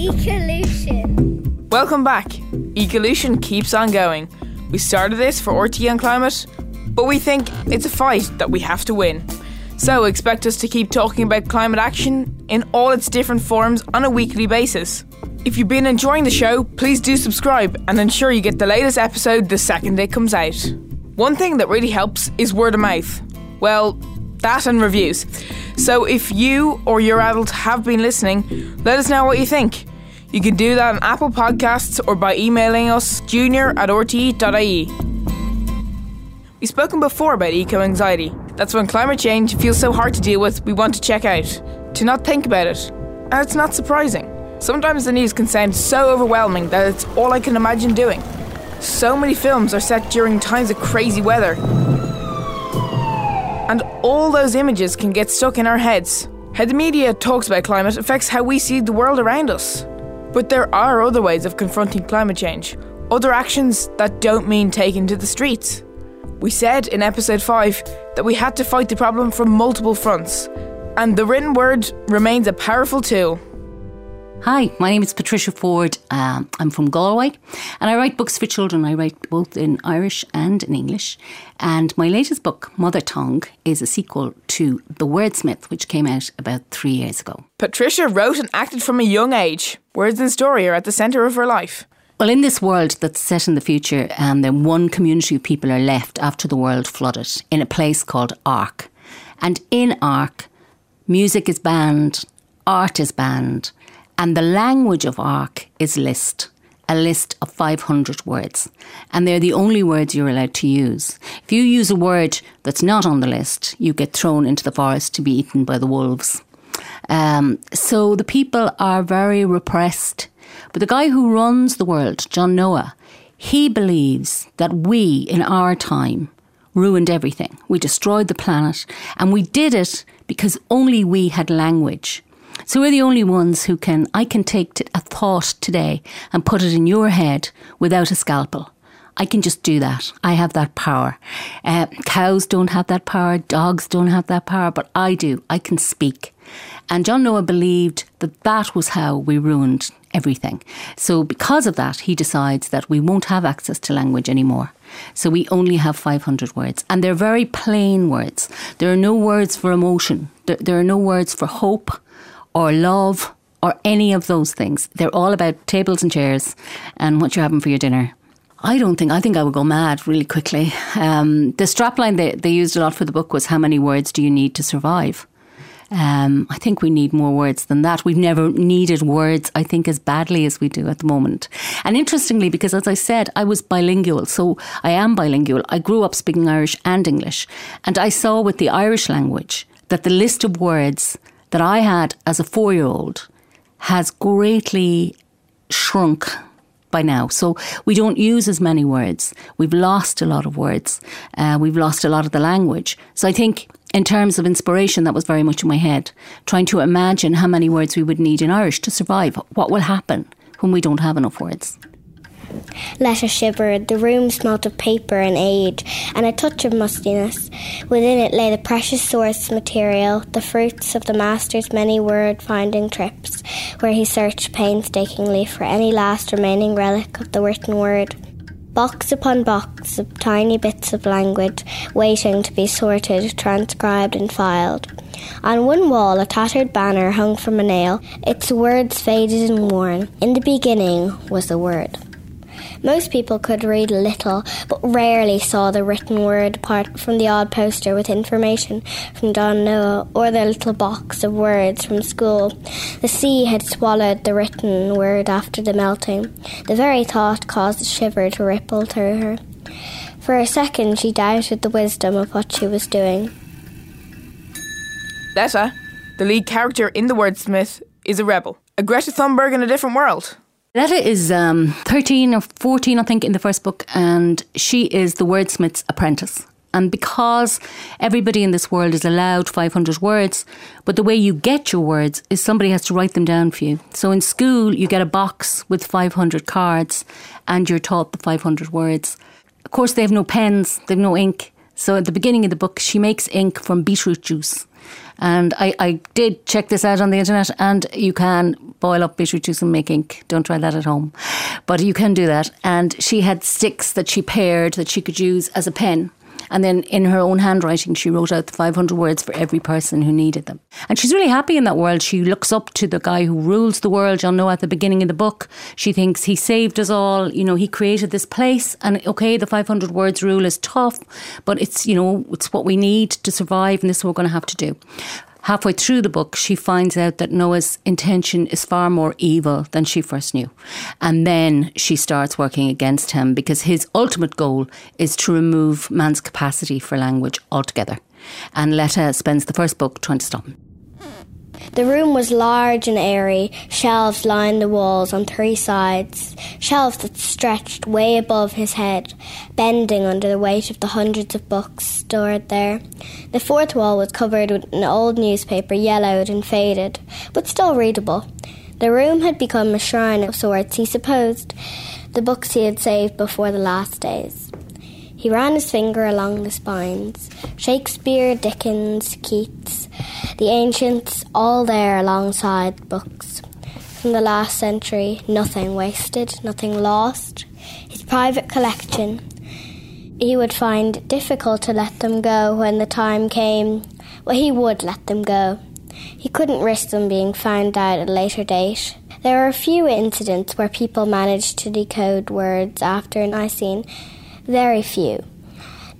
Ecolution. Welcome back. Ecolution keeps on going. We started this for RT and climate, but we think it's a fight that we have to win. So expect us to keep talking about climate action in all its different forms on a weekly basis. If you've been enjoying the show, please do subscribe and ensure you get the latest episode the second it comes out. One thing that really helps is word of mouth. Well, that and reviews. So if you or your adult have been listening, let us know what you think. You can do that on Apple Podcasts or by emailing us junior at rte.ie. We've spoken before about eco anxiety. That's when climate change feels so hard to deal with, we want to check out, to not think about it. And it's not surprising. Sometimes the news can sound so overwhelming that it's all I can imagine doing. So many films are set during times of crazy weather. And all those images can get stuck in our heads. How the media talks about climate affects how we see the world around us. But there are other ways of confronting climate change, other actions that don't mean taking to the streets. We said in episode 5 that we had to fight the problem from multiple fronts, and the written word remains a powerful tool. Hi, my name is Patricia Forde. Um, I'm from Galway and I write books for children. I write both in Irish and in English. And my latest book, Mother Tongue, is a sequel to The Wordsmith, which came out about three years ago. Patricia wrote and acted from a young age. Words and story are at the centre of her life. Well, in this world that's set in the future, um, then one community of people are left after the world flooded in a place called Ark. And in Ark, music is banned, art is banned, and the language of Ark is list, a list of 500 words. And they're the only words you're allowed to use. If you use a word that's not on the list, you get thrown into the forest to be eaten by the wolves. Um, so the people are very repressed. But the guy who runs the world, John Noa, he believes that we, in our time, ruined everything. We destroyed the planet, and we did it because only we had language. So we're the only ones who can, I can take a thought today and put it in your head without a scalpel. I can just do that. I have that power. Uh, cows don't have that power. Dogs don't have that power, but I do. I can speak. And John Noa believed that that was how we ruined everything. So, because of that, he decides that we won't have access to language anymore. So, we only have 500 words. And they're very plain words. There are no words for emotion, there, there are no words for hope or love or any of those things. They're all about tables and chairs and what you're having for your dinner. I don't think, I think I would go mad really quickly. Um, the strapline they, they used a lot for the book was How many words do you need to survive? Um, I think we need more words than that. We've never needed words, I think, as badly as we do at the moment. And interestingly, because as I said, I was bilingual, so I am bilingual. I grew up speaking Irish and English. And I saw with the Irish language that the list of words that I had as a four year old has greatly shrunk by now. So we don't use as many words. We've lost a lot of words. Uh, we've lost a lot of the language. So I think in terms of inspiration, that was very much in my head, trying to imagine how many words we would need in Irish to survive. What will happen when we don't have enough words? Letta shiver. The room smelt of paper and age, and a touch of mustiness. Within it lay the precious source material, the fruits of the master's many word finding trips, where he searched painstakingly for any last remaining relic of the written word. Box upon box of tiny bits of language, waiting to be sorted, transcribed, and filed. On one wall, a tattered banner hung from a nail, its words faded and worn. In the beginning was the word. Most people could read little, but rarely saw the written word apart from the odd poster with information from John Noa or the little box of words from school. The sea had swallowed the written word after the melting. The very thought caused a shiver to ripple through her. For a second, she doubted the wisdom of what she was doing. Letta, the lead character in The Wordsmith, is a rebel. A Greta Thunberg in a different world. Letta is um, 13 or 14, I think, in the first book, and she is the wordsmith's apprentice. And because everybody in this world is allowed 500 words, but the way you get your words is somebody has to write them down for you. So in school, you get a box with 500 cards and you're taught the 500 words. Of course, they have no pens, they have no ink. So at the beginning of the book, she makes ink from beetroot juice. And I, I did check this out on the internet, and you can boil up beetroot juice and make ink. Don't try that at home. But you can do that. And she had sticks that she pared that she could use as a pen. And then in her own handwriting, she wrote out the 500 words for every person who needed them. And she's really happy in that world. She looks up to the guy who rules the world. You'll know at the beginning of the book, she thinks he saved us all. You know, he created this place. And okay, the 500 words rule is tough, but it's, you know, it's what we need to survive. And this is what we're going to have to do. Halfway through the book, she finds out that Noa's intention is far more evil than she first knew. And then she starts working against him because his ultimate goal is to remove man's capacity for language altogether. And Letta spends the first book trying to stop him. The room was large and airy. Shelves lined the walls on three sides, shelves that stretched way above his head, bending under the weight of the hundreds of books stored there. The fourth wall was covered with an old newspaper, yellowed and faded, but still readable. The room had become a shrine of sorts, he supposed, the books he had saved before the last days. He ran his finger along the spines Shakespeare, Dickens, Keats, the ancients, all there alongside books. From the last century, nothing wasted, nothing lost. His private collection. He would find it difficult to let them go when the time came. Well, he would let them go. He couldn't risk them being found out at a later date. There are a few incidents where people managed to decode words after Nicene, very few.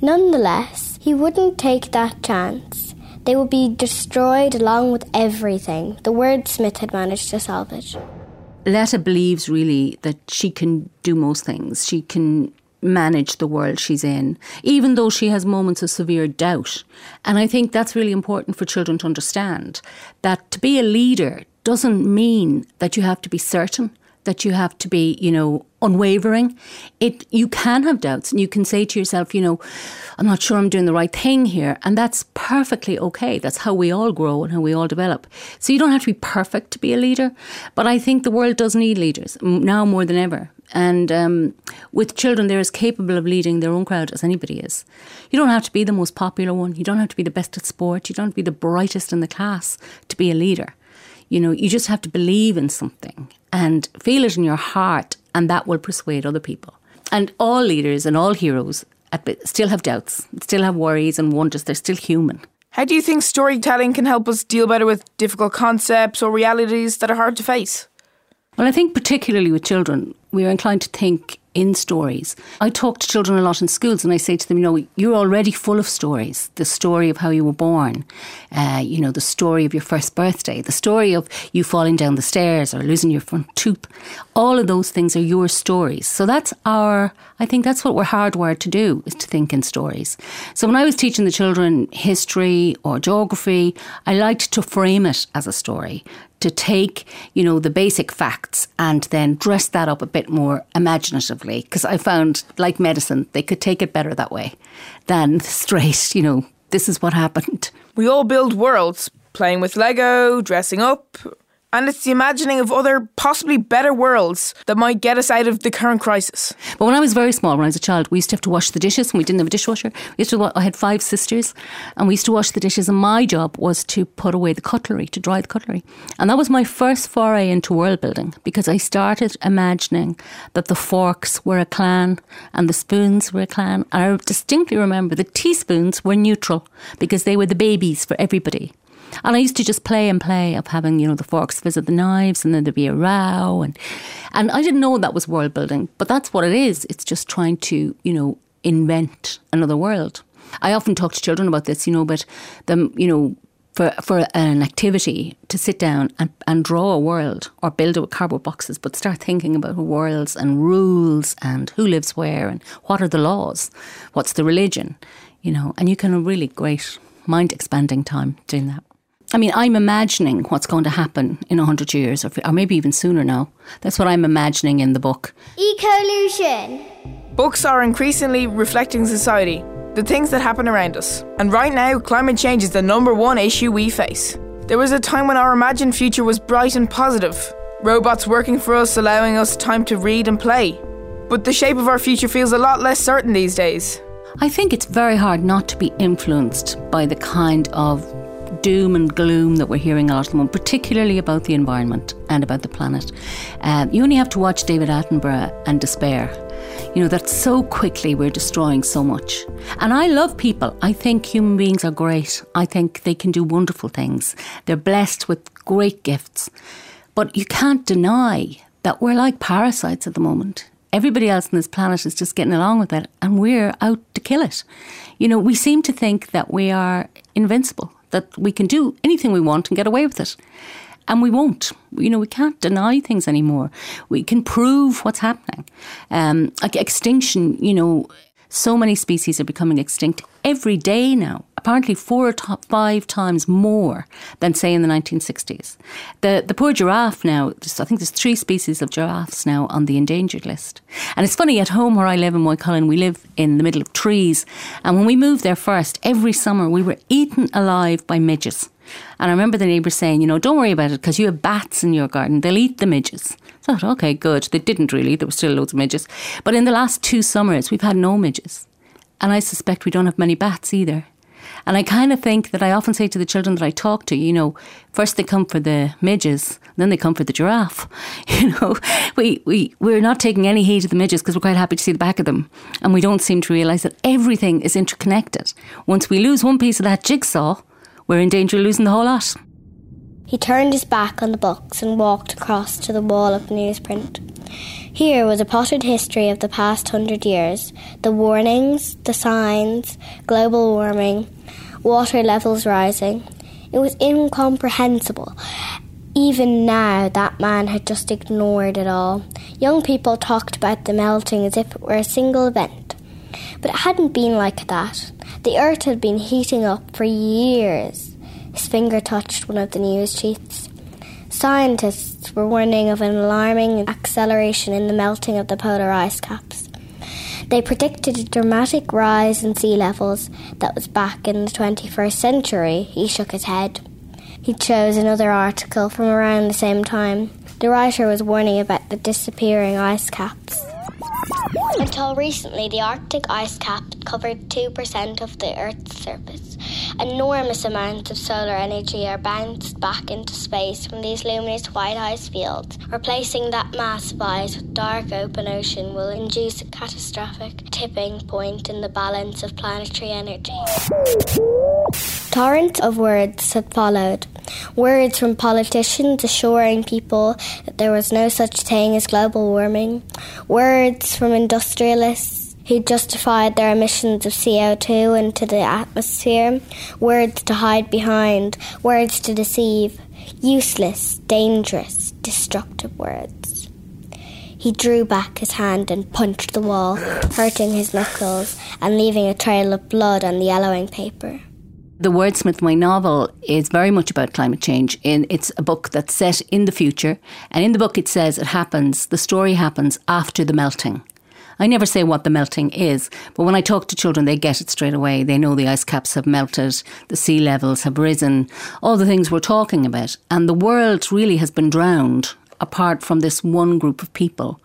Nonetheless, he wouldn't take that chance. They would be destroyed along with everything. The wordsmith had managed to salvage. Letta believes really that she can do most things. She can manage the world she's in, even though she has moments of severe doubt. And I think that's really important for children to understand that to be a leader doesn't mean that you have to be certain that you have to be, you know, unwavering. It you can have doubts and you can say to yourself, you know, I'm not sure I'm doing the right thing here. And that's perfectly okay. That's how we all grow and how we all develop. So you don't have to be perfect to be a leader. But I think the world does need leaders now more than ever. And um, with children, they're as capable of leading their own crowd as anybody is. You don't have to be the most popular one. You don't have to be the best at sport. You don't have to be the brightest in the class to be a leader. You know, you just have to believe in something and feel it in your heart, and that will persuade other people. And all leaders and all heroes still have doubts, still have worries and wonders. They're still human. How do you think storytelling can help us deal better with difficult concepts or realities that are hard to face? Well, I think particularly with children, we are inclined to think in stories. I talk to children a lot in schools and I say to them, you know, you're already full of stories. The story of how you were born, uh, you know, the story of your first birthday, the story of you falling down the stairs or losing your front tooth. All of those things are your stories. So that's our, I think that's what we're hardwired to do, is to think in stories. So when I was teaching the children history or geography, I liked to frame it as a story to take, you know, the basic facts and then dress that up a bit more imaginatively. Because I found, like medicine, they could take it better that way than straight, you know, this is what happened. We all build worlds, playing with Lego, dressing up, and it's the imagining of other, possibly better worlds that might get us out of the current crisis. But when I was very small, when I was a child, we used to have to wash the dishes when we didn't have a dishwasher. We used to, I had five sisters, and we used to wash the dishes, and my job was to put away the cutlery, to dry the cutlery. And that was my first foray into world building because I started imagining that the forks were a clan and the spoons were a clan. And I distinctly remember the teaspoons were neutral because they were the babies for everybody. And I used to just play and play of having, you know, the forks visit the knives and then there'd be a row and and I didn't know that was world building, but that's what it is. It's just trying to, you know, invent another world. I often talk to children about this, you know, but them, you know, for, for an activity to sit down and, and draw a world or build it with cardboard boxes, but start thinking about worlds and rules and who lives where and what are the laws, what's the religion, you know, and you can have really great mind expanding time doing that. I mean, I'm imagining what's going to happen in 100 years, or, or maybe even sooner now. That's what I'm imagining in the book. Ecolution. Books are increasingly reflecting society, the things that happen around us. And right now, climate change is the number one issue we face. There was a time when our imagined future was bright and positive. Robots working for us, allowing us time to read and play. But the shape of our future feels a lot less certain these days. I think it's very hard not to be influenced by the kind of doom and gloom that we're hearing a lot of the moment, particularly about the environment and about the planet. Uh, you only have to watch David Attenborough and despair. You know, that so quickly we're destroying so much. And I love people. I think human beings are great. I think they can do wonderful things. They're blessed with great gifts. But you can't deny that we're like parasites at the moment. Everybody else on this planet is just getting along with it, and we're out to kill it. You know, we seem to think that we are invincible, that we can do anything we want and get away with it. And we won't. You know, we can't deny things anymore. We can prove what's happening. Um, like extinction, you know, so many species are becoming extinct every day now apparently four or five times more than, say, in the 1960s. The, the poor giraffe now, I think there's three species of giraffes now on the endangered list. And it's funny, at home where I live in Moycullen, we live in the middle of trees. And when we moved there first, every summer we were eaten alive by midges. And I remember the neighbours saying, you know, don't worry about it because you have bats in your garden. They'll eat the midges. I thought, okay, good. They didn't really. There were still loads of midges. But in the last two summers, we've had no midges. And I suspect we don't have many bats either. And I kind of think that I often say to the children that I talk to, you know, first they come for the midges, then they come for the giraffe. You know, we, we, we're not taking any heed of the midges because we're quite happy to see the back of them. And we don't seem to realise that everything is interconnected. Once we lose one piece of that jigsaw, we're in danger of losing the whole lot. He turned his back on the books and walked across to the wall of newsprint. Here was a potted history of the past hundred years the warnings, the signs, global warming, water levels rising. It was incomprehensible. Even now, that man had just ignored it all. Young people talked about the melting as if it were a single event. But it hadn't been like that. The earth had been heating up for years. His finger touched one of the news sheets. Scientists were warning of an alarming acceleration in the melting of the polar ice caps. They predicted a dramatic rise in sea levels that was back in the 21st century. He shook his head. He chose another article from around the same time. The writer was warning about the disappearing ice caps. Until recently, the Arctic ice cap covered 2% of the Earth's surface. Enormous amounts of solar energy are bounced back into space from these luminous white ice fields. Replacing that mass of ice with dark open ocean will induce a catastrophic tipping point in the balance of planetary energy. Torrents of words had followed. Words from politicians assuring people that there was no such thing as global warming. Words from industrialists who justified their emissions of CO2 into the atmosphere, words to hide behind, words to deceive, useless, dangerous, destructive words. He drew back his hand and punched the wall, hurting his knuckles and leaving a trail of blood on the yellowing paper. The Wordsmith, my novel, is very much about climate change. In it's a book that's set in the future, and in the book it says it happens. The story happens after the melting. I never say what the melting is, but when I talk to children, they get it straight away. They know the ice caps have melted, the sea levels have risen, all the things we're talking about. And the world really has been drowned apart from this one group of people.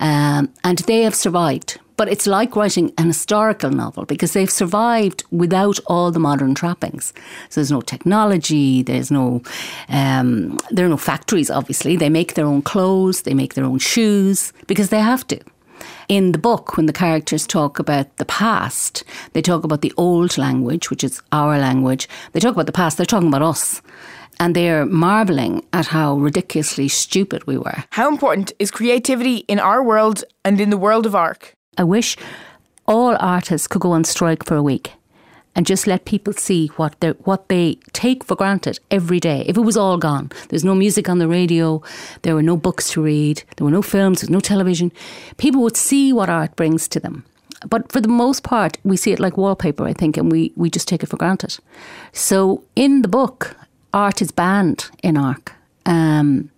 Um, and they have survived. But it's like writing an historical novel because they've survived without all the modern trappings. So there's no technology, there's no, um, there are no factories, obviously. They make their own clothes, they make their own shoes because they have to. In the book, when the characters talk about the past, they talk about the old language, which is our language. They talk about the past, they're talking about us. And they're marvelling at how ridiculously stupid we were. How important is creativity in our world and in the world of Ark? I wish all artists could go on strike for a week and just let people see what they what they take for granted every day. If it was all gone, there's no music on the radio, there were no books to read, there were no films, there was no television. People would see what art brings to them. But for the most part, we see it like wallpaper, I think, and we, we just take it for granted. So in the book, art is banned in Ark. Um,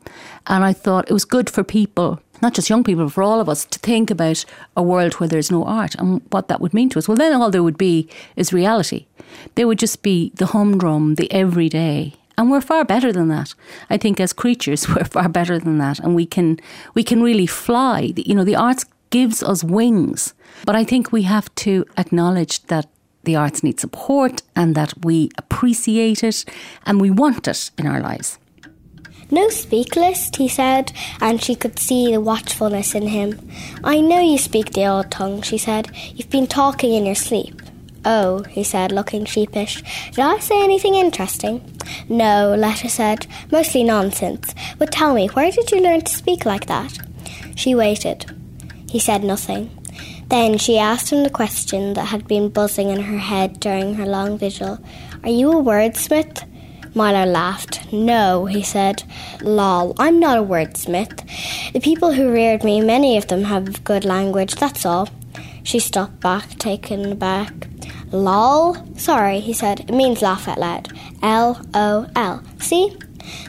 and I thought it was good for people not just young people, but for all of us to think about a world where there's no art and what that would mean to us. Well, then all there would be is reality. There would just be the humdrum, the everyday. And we're far better than that. I think as creatures, we're far better than that. And we can, we can really fly. You know, the arts gives us wings. But I think we have to acknowledge that the arts need support and that we appreciate it and we want it in our lives. No speak list, he said, and she could see the watchfulness in him. I know you speak the old tongue, she said. You've been talking in your sleep. Oh, he said, looking sheepish. Did I say anything interesting? No, Letta said. Mostly nonsense. But tell me, where did you learn to speak like that? She waited. He said nothing. Then she asked him the question that had been buzzing in her head during her long vigil Are you a wordsmith? Milo laughed. No, he said. Lol, I'm not a wordsmith. The people who reared me, many of them have good language, that's all. She stopped back, taken aback. Lol? Sorry, he said. It means laugh out loud. L O L. See?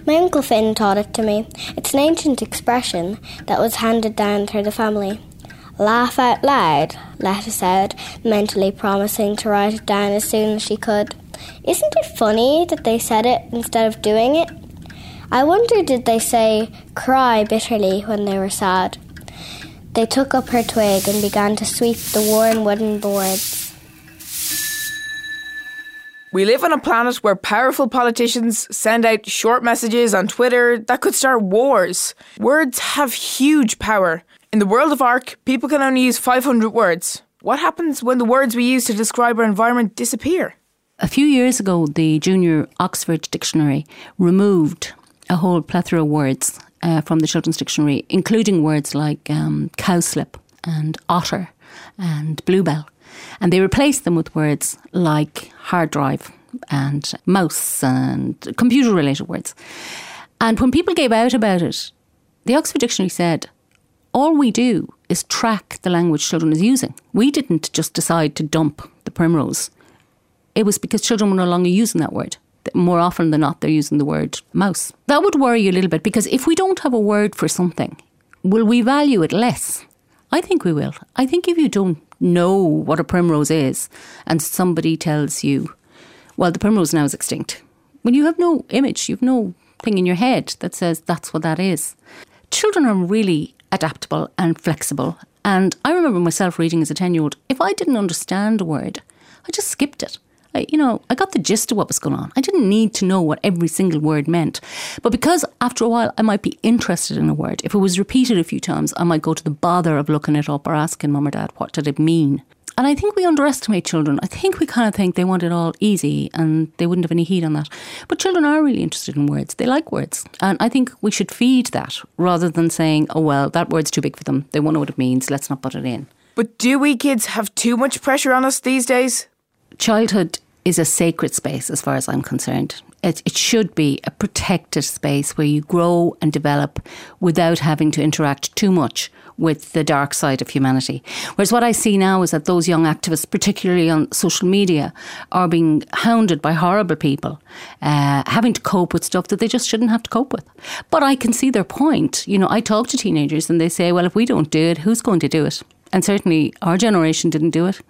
My Uncle Finn taught it to me. It's an ancient expression that was handed down through the family. Laugh out loud, Letta said, mentally promising to write it down as soon as she could. Isn't it funny that they said it instead of doing it? I wonder did they say cry bitterly when they were sad? They took up her twig and began to sweep the worn wooden boards. We live on a planet where powerful politicians send out short messages on Twitter that could start wars. Words have huge power. In the world of Ark, people can only use 500 words. What happens when the words we use to describe our environment disappear? A few years ago, the Junior Oxford Dictionary removed a whole plethora of words uh, from the Children's Dictionary, including words like um, cowslip and otter and bluebell. And they replaced them with words like hard drive and mouse and computer related words. And when people gave out about it, the Oxford Dictionary said, all we do is track the language children is using. We didn't just decide to dump the primrose. It was because children were no longer using that word. More often than not, they're using the word mouse. That would worry you a little bit because if we don't have a word for something, will we value it less? I think we will. I think if you don't know what a primrose is and somebody tells you, well, the primrose now is extinct, when you have no image, you have no thing in your head that says that's what that is. Children are really adaptable and flexible. And I remember myself reading as a 10 year old, if I didn't understand a word, I just skipped it. I, you know, I got the gist of what was going on. I didn't need to know what every single word meant. But because after a while I might be interested in a word, if it was repeated a few times, I might go to the bother of looking it up or asking mum or dad, what did it mean? And I think we underestimate children. I think we kind of think they want it all easy and they wouldn't have any heat on that. But children are really interested in words. They like words. And I think we should feed that rather than saying, oh, well, that word's too big for them. They won't know what it means. Let's not put it in. But do we kids have too much pressure on us these days? Childhood is a sacred space as far as I'm concerned. It, it, should be a protected space where you grow and develop without having to interact too much with the dark side of humanity. Whereas what I see now is that those young activists, particularly on social media, are being hounded by horrible people, uh, having to cope with stuff that they just shouldn't have to cope with. But I can see their point. You know, I talk to teenagers and they say, well, if we don't do it, who's going to do it? And certainly our generation didn't do it,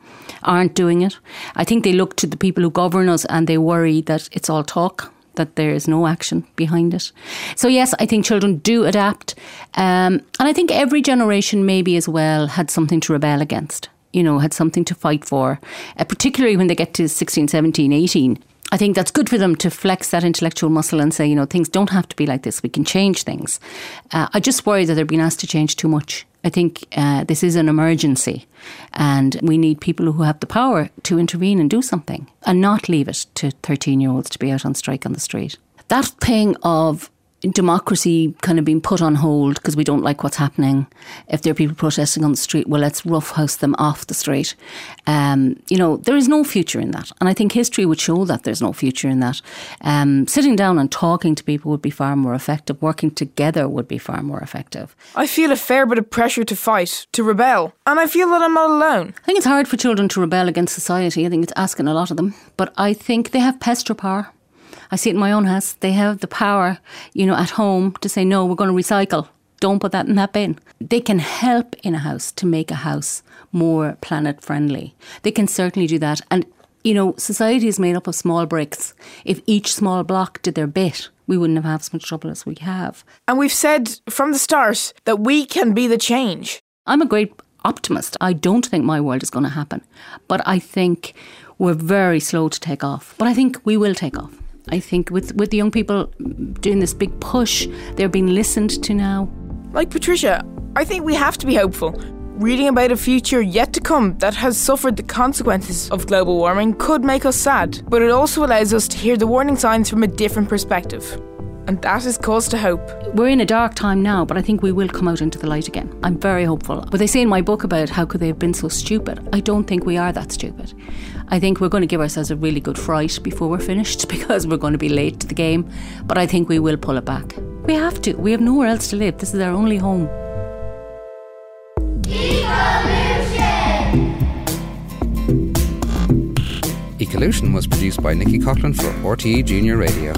aren't doing it. I think they look to the people who govern us and they worry that it's all talk that there is no action behind it. So, yes, I think children do adapt. Um, and I think every generation, maybe as well, had something to rebel against, you know, had something to fight for, uh, particularly when they get to 16, 17, 18. I think that's good for them to flex that intellectual muscle and say, you know, things don't have to be like this. We can change things. Uh, I just worry that they're being asked to change too much. I think uh, this is an emergency and we need people who have the power to intervene and do something and not leave it to 13 year olds to be out on strike on the street. That thing of democracy kind of being put on hold because we don't like what's happening. If there are people protesting on the street, well, let's roughhouse them off the street. Um, you know, there is no future in that. And I think history would show that there's no future in that. Um, sitting down and talking to people would be far more effective. Working together would be far more effective. I feel a fair bit of pressure to fight, to rebel. And I feel that I'm not alone. I think it's hard for children to rebel against society. I think it's asking a lot of them. But I think they have pester power. I see it in my own house. They have the power, you know, at home to say, no, we're going to recycle. Don't put that in that bin. They can help in a house to make a house more planet friendly. They can certainly do that. And, you know, society is made up of small bricks. If each small block did their bit, we wouldn't have half as much trouble as we have. And we've said from the start that we can be the change. I'm a great optimist. I don't think my world is going to happen. But I think we're very slow to take off. But I think we will take off. I think with, with the young people doing this big push, they're being listened to now. Like Patricia, I think we have to be hopeful. Reading about a future yet to come that has suffered the consequences of global warming could make us sad, but it also allows us to hear the warning signs from a different perspective. And that is cause to hope. We're in a dark time now, but I think we will come out into the light again. I'm very hopeful. But they say in my book about how could they have been so stupid. I don't think we are that stupid. I think we're going to give ourselves a really good fright before we're finished because we're going to be late to the game. But I think we will pull it back. We have to. We have nowhere else to live. This is our only home. Ecolution was produced by Nikki Coughlin for RTE Junior Radio.